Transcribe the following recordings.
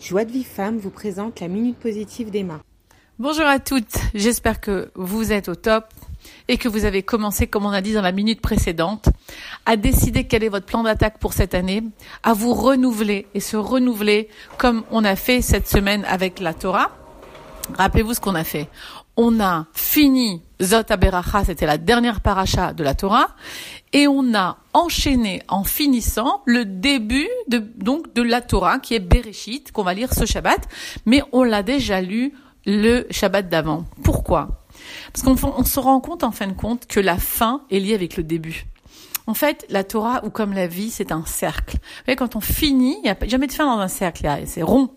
Joie de vie femme vous présente la minute positive d'Emma. Bonjour à toutes, j'espère que vous êtes au top et que vous avez commencé, comme on a dit dans la minute précédente, à décider quel est votre plan d'attaque pour cette année, à vous renouveler et se renouveler comme on a fait cette semaine avec la Torah. Rappelez-vous ce qu'on a fait. On a fini Zot Aberacha, c'était la dernière paracha de la Torah, et on a enchaîné en finissant le début de, donc, de la Torah, qui est Bereshit, qu'on va lire ce Shabbat, mais on l'a déjà lu le Shabbat d'avant. Pourquoi? Parce qu'on se rend compte, en fin de compte, que la fin est liée avec le début. En fait, la Torah, ou comme la vie, c'est un cercle. Vous voyez, quand on finit, il n'y a jamais de fin dans un cercle, c'est rond.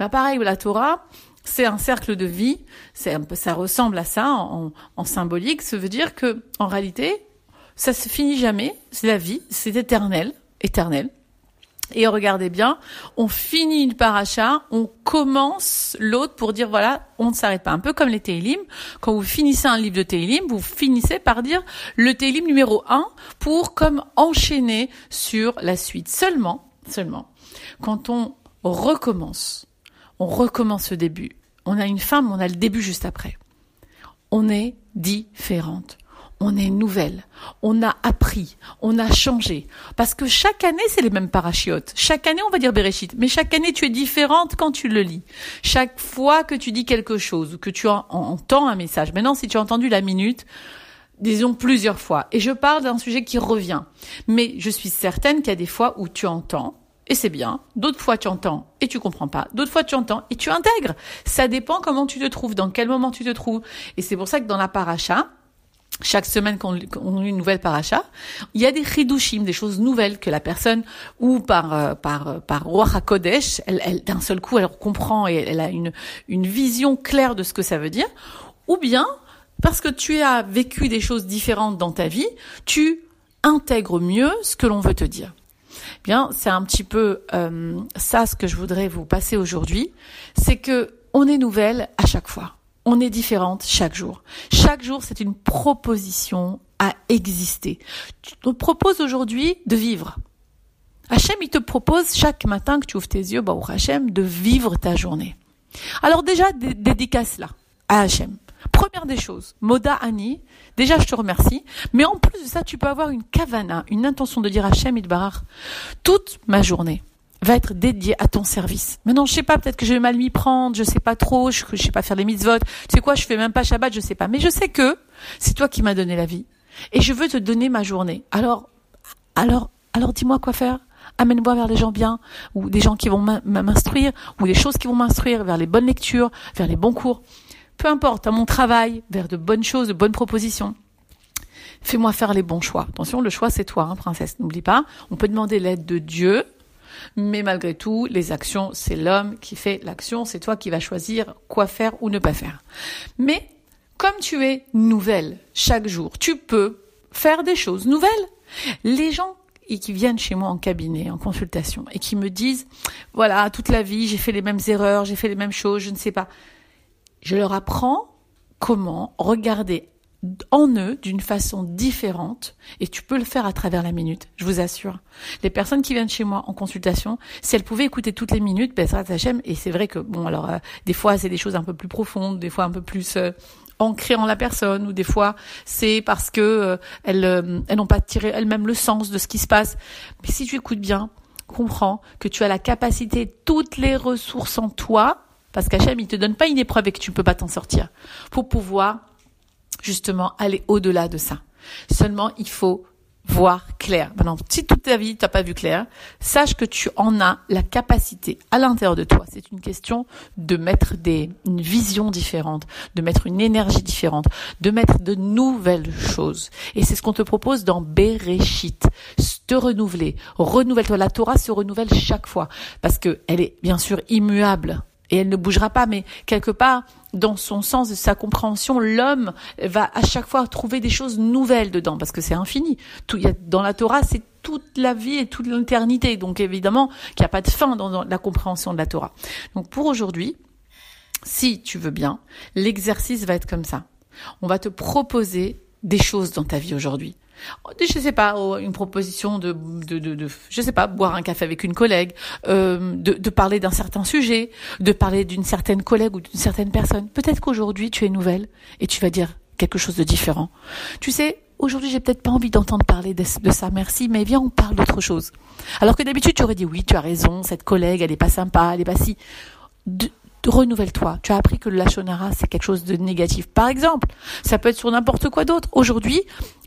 Mais pareil, la Torah, c'est un cercle de vie, c'est ça ressemble à ça en, en, symbolique. Ça veut dire que, en réalité, ça se finit jamais. C'est la vie, c'est éternel, éternel. Et regardez bien, on finit une paracha, on commence l'autre pour dire voilà, on ne s'arrête pas. Un peu comme les Teilim. Quand vous finissez un livre de Teilim, vous finissez par dire le Teilim numéro 1 pour comme enchaîner sur la suite. Seulement, seulement, quand on recommence, on recommence le début. On a une mais on a le début juste après. On est différente. On est nouvelle. On a appris. On a changé. Parce que chaque année, c'est les mêmes parachiotes. Chaque année, on va dire Bereshit. Mais chaque année, tu es différente quand tu le lis. Chaque fois que tu dis quelque chose ou que tu entends un message. Maintenant, si tu as entendu la minute, disons plusieurs fois. Et je parle d'un sujet qui revient. Mais je suis certaine qu'il y a des fois où tu entends et c'est bien. D'autres fois, tu entends et tu comprends pas. D'autres fois, tu entends et tu intègres. Ça dépend comment tu te trouves, dans quel moment tu te trouves. Et c'est pour ça que dans la paracha, chaque semaine qu'on lit une nouvelle paracha, il y a des chidushim, des choses nouvelles que la personne, ou par euh, par euh, par Roi HaKodesh, elle, elle d'un seul coup, elle comprend et elle a une une vision claire de ce que ça veut dire, ou bien parce que tu as vécu des choses différentes dans ta vie, tu intègres mieux ce que l'on veut te dire. Bien, c'est un petit peu euh, ça ce que je voudrais vous passer aujourd'hui, c'est que on est nouvelle à chaque fois. On est différente chaque jour. Chaque jour, c'est une proposition à exister. Tu te proposes aujourd'hui de vivre. Hachem, il te propose chaque matin que tu ouvres tes yeux, bah, Hachem, de vivre ta journée. Alors déjà, dédicace là, à Hachem. Première des choses, Moda Ani, déjà je te remercie, mais en plus de ça, tu peux avoir une kavana, une intention de dire Hachem Idbarar, toute ma journée va être dédiée à ton service. Maintenant, je sais pas, peut-être que je vais mal m'y prendre, je sais pas trop, je, je sais pas faire des mitzvot, tu sais quoi, je fais même pas Shabbat, je sais pas, mais je sais que c'est toi qui m'as donné la vie. Et je veux te donner ma journée. Alors, alors, alors dis-moi quoi faire. Amène-moi vers les gens bien, ou des gens qui vont m'instruire, ou des choses qui vont m'instruire, vers les bonnes lectures, vers les bons cours peu importe, à mon travail, vers de bonnes choses, de bonnes propositions. Fais-moi faire les bons choix. Attention, le choix c'est toi, hein, princesse. N'oublie pas, on peut demander l'aide de Dieu, mais malgré tout, les actions, c'est l'homme qui fait l'action, c'est toi qui vas choisir quoi faire ou ne pas faire. Mais comme tu es nouvelle chaque jour, tu peux faire des choses nouvelles. Les gens qui viennent chez moi en cabinet, en consultation, et qui me disent, voilà, toute la vie, j'ai fait les mêmes erreurs, j'ai fait les mêmes choses, je ne sais pas. Je leur apprends comment regarder en eux d'une façon différente et tu peux le faire à travers la minute, je vous assure. Les personnes qui viennent chez moi en consultation, si elles pouvaient écouter toutes les minutes, ben ça j'aime et c'est vrai que bon alors euh, des fois c'est des choses un peu plus profondes, des fois un peu plus euh, ancrées en la personne ou des fois c'est parce que euh, elles elles n'ont pas tiré elles-mêmes le sens de ce qui se passe. Mais si tu écoutes bien, comprends que tu as la capacité, toutes les ressources en toi parce qu'Hachem, il te donne pas une épreuve et que tu ne peux pas t'en sortir. Pour pouvoir, justement, aller au-delà de ça. Seulement, il faut voir clair. Maintenant, si toute ta vie tu n'as pas vu clair, sache que tu en as la capacité à l'intérieur de toi. C'est une question de mettre des, une vision différente, de mettre une énergie différente, de mettre de nouvelles choses. Et c'est ce qu'on te propose dans Bereshit. Te renouveler. Renouvelle-toi. La Torah se renouvelle chaque fois. Parce que elle est, bien sûr, immuable et elle ne bougera pas, mais quelque part, dans son sens de sa compréhension, l'homme va à chaque fois trouver des choses nouvelles dedans, parce que c'est infini. Tout, y dans la Torah, c'est toute la vie et toute l'éternité. Donc évidemment qu'il n'y a pas de fin dans la compréhension de la Torah. Donc pour aujourd'hui, si tu veux bien, l'exercice va être comme ça. On va te proposer des choses dans ta vie aujourd'hui. je sais pas, oh, une proposition de, de, de, je sais pas, boire un café avec une collègue, euh, de, de parler d'un certain sujet, de parler d'une certaine collègue ou d'une certaine personne. Peut-être qu'aujourd'hui tu es nouvelle et tu vas dire quelque chose de différent. Tu sais, aujourd'hui j'ai peut-être pas envie d'entendre parler de, ça, merci, mais viens on parle d'autre chose. Alors que d'habitude tu aurais dit oui, tu as raison, cette collègue elle est pas sympa, elle est pas si. Renouvelle-toi. Tu as appris que le lachonara, c'est quelque chose de négatif. Par exemple, ça peut être sur n'importe quoi d'autre. Aujourd'hui,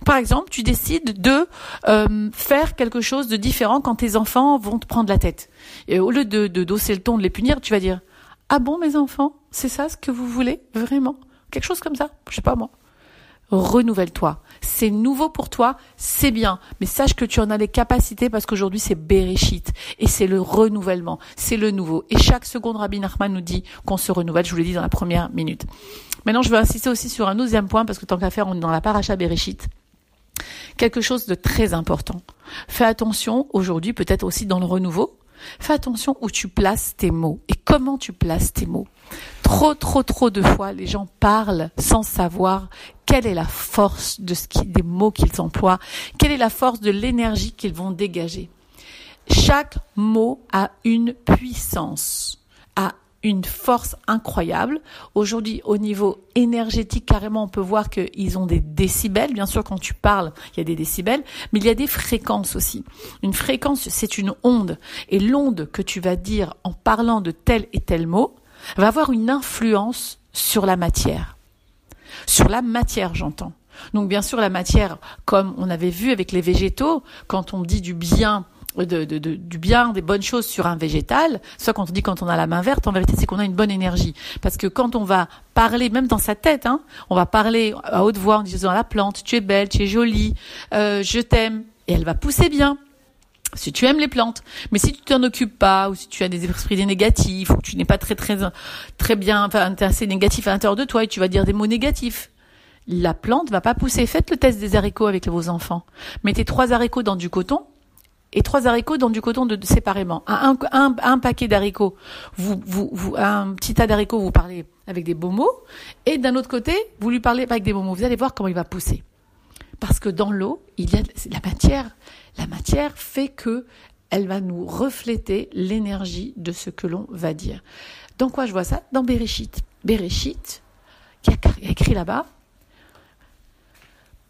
par exemple, tu décides de euh, faire quelque chose de différent quand tes enfants vont te prendre la tête. Et au lieu de, de dosser le ton, de les punir, tu vas dire Ah bon, mes enfants, c'est ça ce que vous voulez? Vraiment? Quelque chose comme ça? Je sais pas moi renouvelle-toi. C'est nouveau pour toi, c'est bien, mais sache que tu en as les capacités parce qu'aujourd'hui c'est Bereshit et c'est le renouvellement, c'est le nouveau. Et chaque seconde, Rabbi Nachman nous dit qu'on se renouvelle, je vous l'ai dit dans la première minute. Maintenant, je veux insister aussi sur un deuxième point parce que tant qu'à faire, on est dans la paracha Bereshit. Quelque chose de très important. Fais attention aujourd'hui, peut-être aussi dans le renouveau, Fais attention où tu places tes mots et comment tu places tes mots. Trop, trop, trop de fois, les gens parlent sans savoir quelle est la force de ce des mots qu'ils emploient, quelle est la force de l'énergie qu'ils vont dégager. Chaque mot a une puissance, a une force incroyable. Aujourd'hui, au niveau énergétique, carrément, on peut voir qu'ils ont des décibels. Bien sûr, quand tu parles, il y a des décibels, mais il y a des fréquences aussi. Une fréquence, c'est une onde. Et l'onde que tu vas dire en parlant de tel et tel mot va avoir une influence sur la matière. Sur la matière, j'entends. Donc bien sûr, la matière, comme on avait vu avec les végétaux, quand on dit du bien de, de, du bien, des bonnes choses sur un végétal, soit quand on dit quand on a la main verte, en vérité c'est qu'on a une bonne énergie. Parce que quand on va parler, même dans sa tête, hein, on va parler à haute voix en disant à la plante, tu es belle, tu es jolie, euh, je t'aime, et elle va pousser bien. Si tu aimes les plantes, mais si tu t'en occupes pas, ou si tu as des esprits négatifs, ou tu n'es pas très très très bien, enfin assez négatif à l'intérieur de toi, et tu vas dire des mots négatifs, la plante va pas pousser. Faites le test des haricots avec vos enfants. Mettez trois haricots dans du coton, et trois haricots dans du coton de, séparément. Un, paquet d'haricots, un petit tas d'haricots, vous parlez avec des beaux mots, et d'un autre côté, vous lui parlez pas avec des beaux mots. Vous allez voir comment il va pousser. Parce que dans l'eau, la matière. La matière fait que elle va nous refléter l'énergie de ce que l'on va dire. Dans quoi je vois ça? Dans Bereshit. Bereshit, qui a écrit là-bas,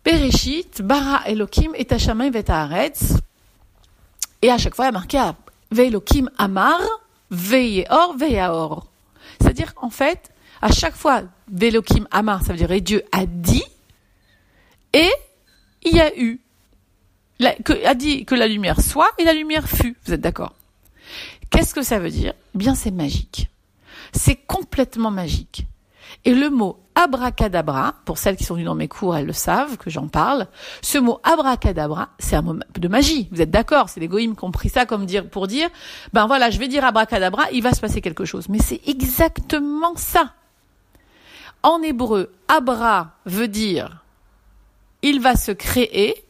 Bereshit, bara Elohim et vetaharetz, et à chaque fois, il y a marqué Veilokim Amar, Veyeor, Veyaor. C'est-à-dire, en fait, à chaque fois, Veilokim Amar, ça veut dire Dieu a dit, et il y a eu. a dit que la lumière soit et la lumière fut. Vous êtes d'accord? Qu'est-ce que ça veut dire? Eh Bien, c'est magique. C'est complètement magique. Et le mot abracadabra, pour celles qui sont venues dans mes cours, elles le savent que j'en parle. Ce mot abracadabra, c'est un mot de magie. Vous êtes d'accord C'est les goïms qui ont pris ça comme dire pour dire, ben voilà, je vais dire abracadabra, il va se passer quelque chose. Mais c'est exactement ça. En hébreu, abra veut dire il va se créer,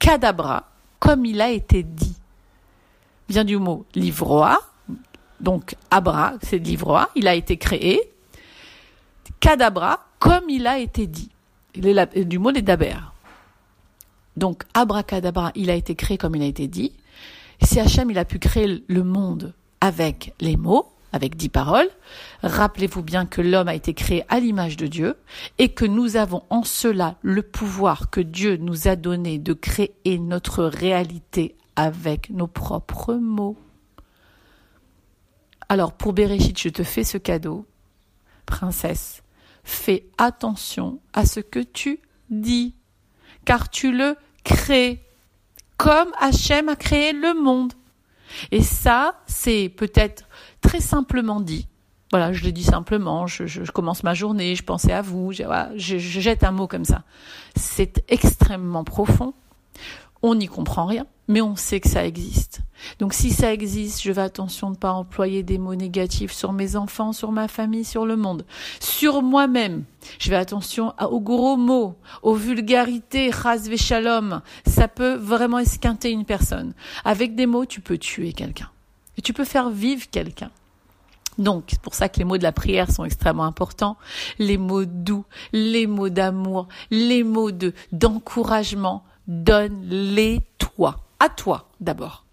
cadabra, comme il a été dit. Vient du mot livroa, donc Abra, c'est livroa, il a été créé. Cadabra, comme il a été dit. du mot daber. Donc abracadabra, il a été créé comme il a été dit. Si Hachem, il a pu créer le monde avec les mots, avec dix paroles, rappelez-vous bien que l'homme a été créé à l'image de Dieu et que nous avons en cela le pouvoir que Dieu nous a donné de créer notre réalité avec nos propres mots. Alors pour Bereshit, je te fais ce cadeau, princesse. Fais attention à ce que tu dis, car tu le crées, comme Hachem a créé le monde. Et ça, c'est peut-être très simplement dit. Voilà, je l'ai dit simplement, je, commence ma journée, je pensais à vous, je jette un mot comme ça. C'est extrêmement profond, on n'y comprend rien, mais on sait que ça existe. Donc si ça existe, je vais attention de ne pas employer des mots négatifs sur mes enfants, sur ma famille, sur le monde, sur moi-même. Je vais attention aux gros mots, aux vulgarités, ras shalom. Ça peut vraiment esquinter une personne. Avec des mots, tu peux tuer quelqu'un. Et tu peux faire vivre quelqu'un. Donc, c'est pour ça que les mots de la prière sont extrêmement importants. Les mots doux, les mots d'amour, les mots de, d'encouragement, donne-les toi. À toi, d'abord.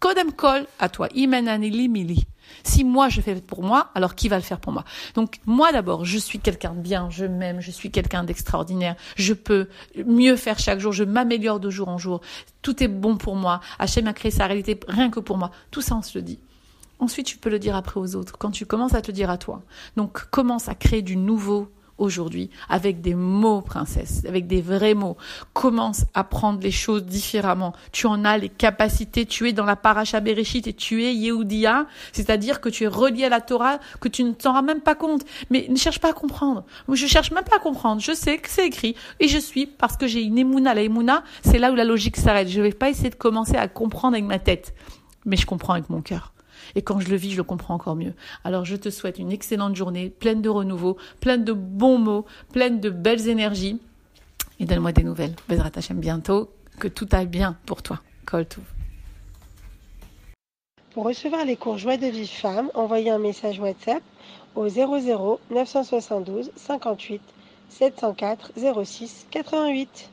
Kodem kol, à toi. Imenanili. Si moi je fais pour moi, alors qui va le faire pour moi? Donc moi d'abord, je suis quelqu'un de bien, je m'aime, je suis quelqu'un d'extraordinaire, je peux mieux faire chaque jour, je m'améliore de jour en jour. Tout est bon pour moi. Hachem a créé sa réalité rien que pour moi. Tout ça on se le dit. Ensuite, tu peux le dire après aux autres, quand tu commences à te dire à toi. Donc, commence à créer du nouveau aujourd'hui avec des mots, princesse, avec des vrais mots. Commence à prendre les choses différemment. Tu en as les capacités, tu es dans la paracha Bereshit et tu es Yehudia, c'est-à-dire que tu es relié à la Torah, que tu ne t'en rends même pas compte. Mais ne cherche pas à comprendre. Je cherche même pas à comprendre. Je sais que c'est écrit et je suis parce que j'ai une émouna. La émouna, c'est là où la logique s'arrête. Je vais pas essayer de commencer à comprendre avec ma tête, mais je comprends avec mon cœur. Et quand je le vis, je le comprends encore mieux. Alors je te souhaite une excellente journée, pleine de renouveau, pleine de bons mots, pleine de belles énergies. Et donne-moi des nouvelles. Bezrat Hashem bientôt. Que tout aille bien pour toi. Kol tout. Pour recevoir les cours Joie de vie femme, envoyez un message WhatsApp au 00 972 58 704 06 88.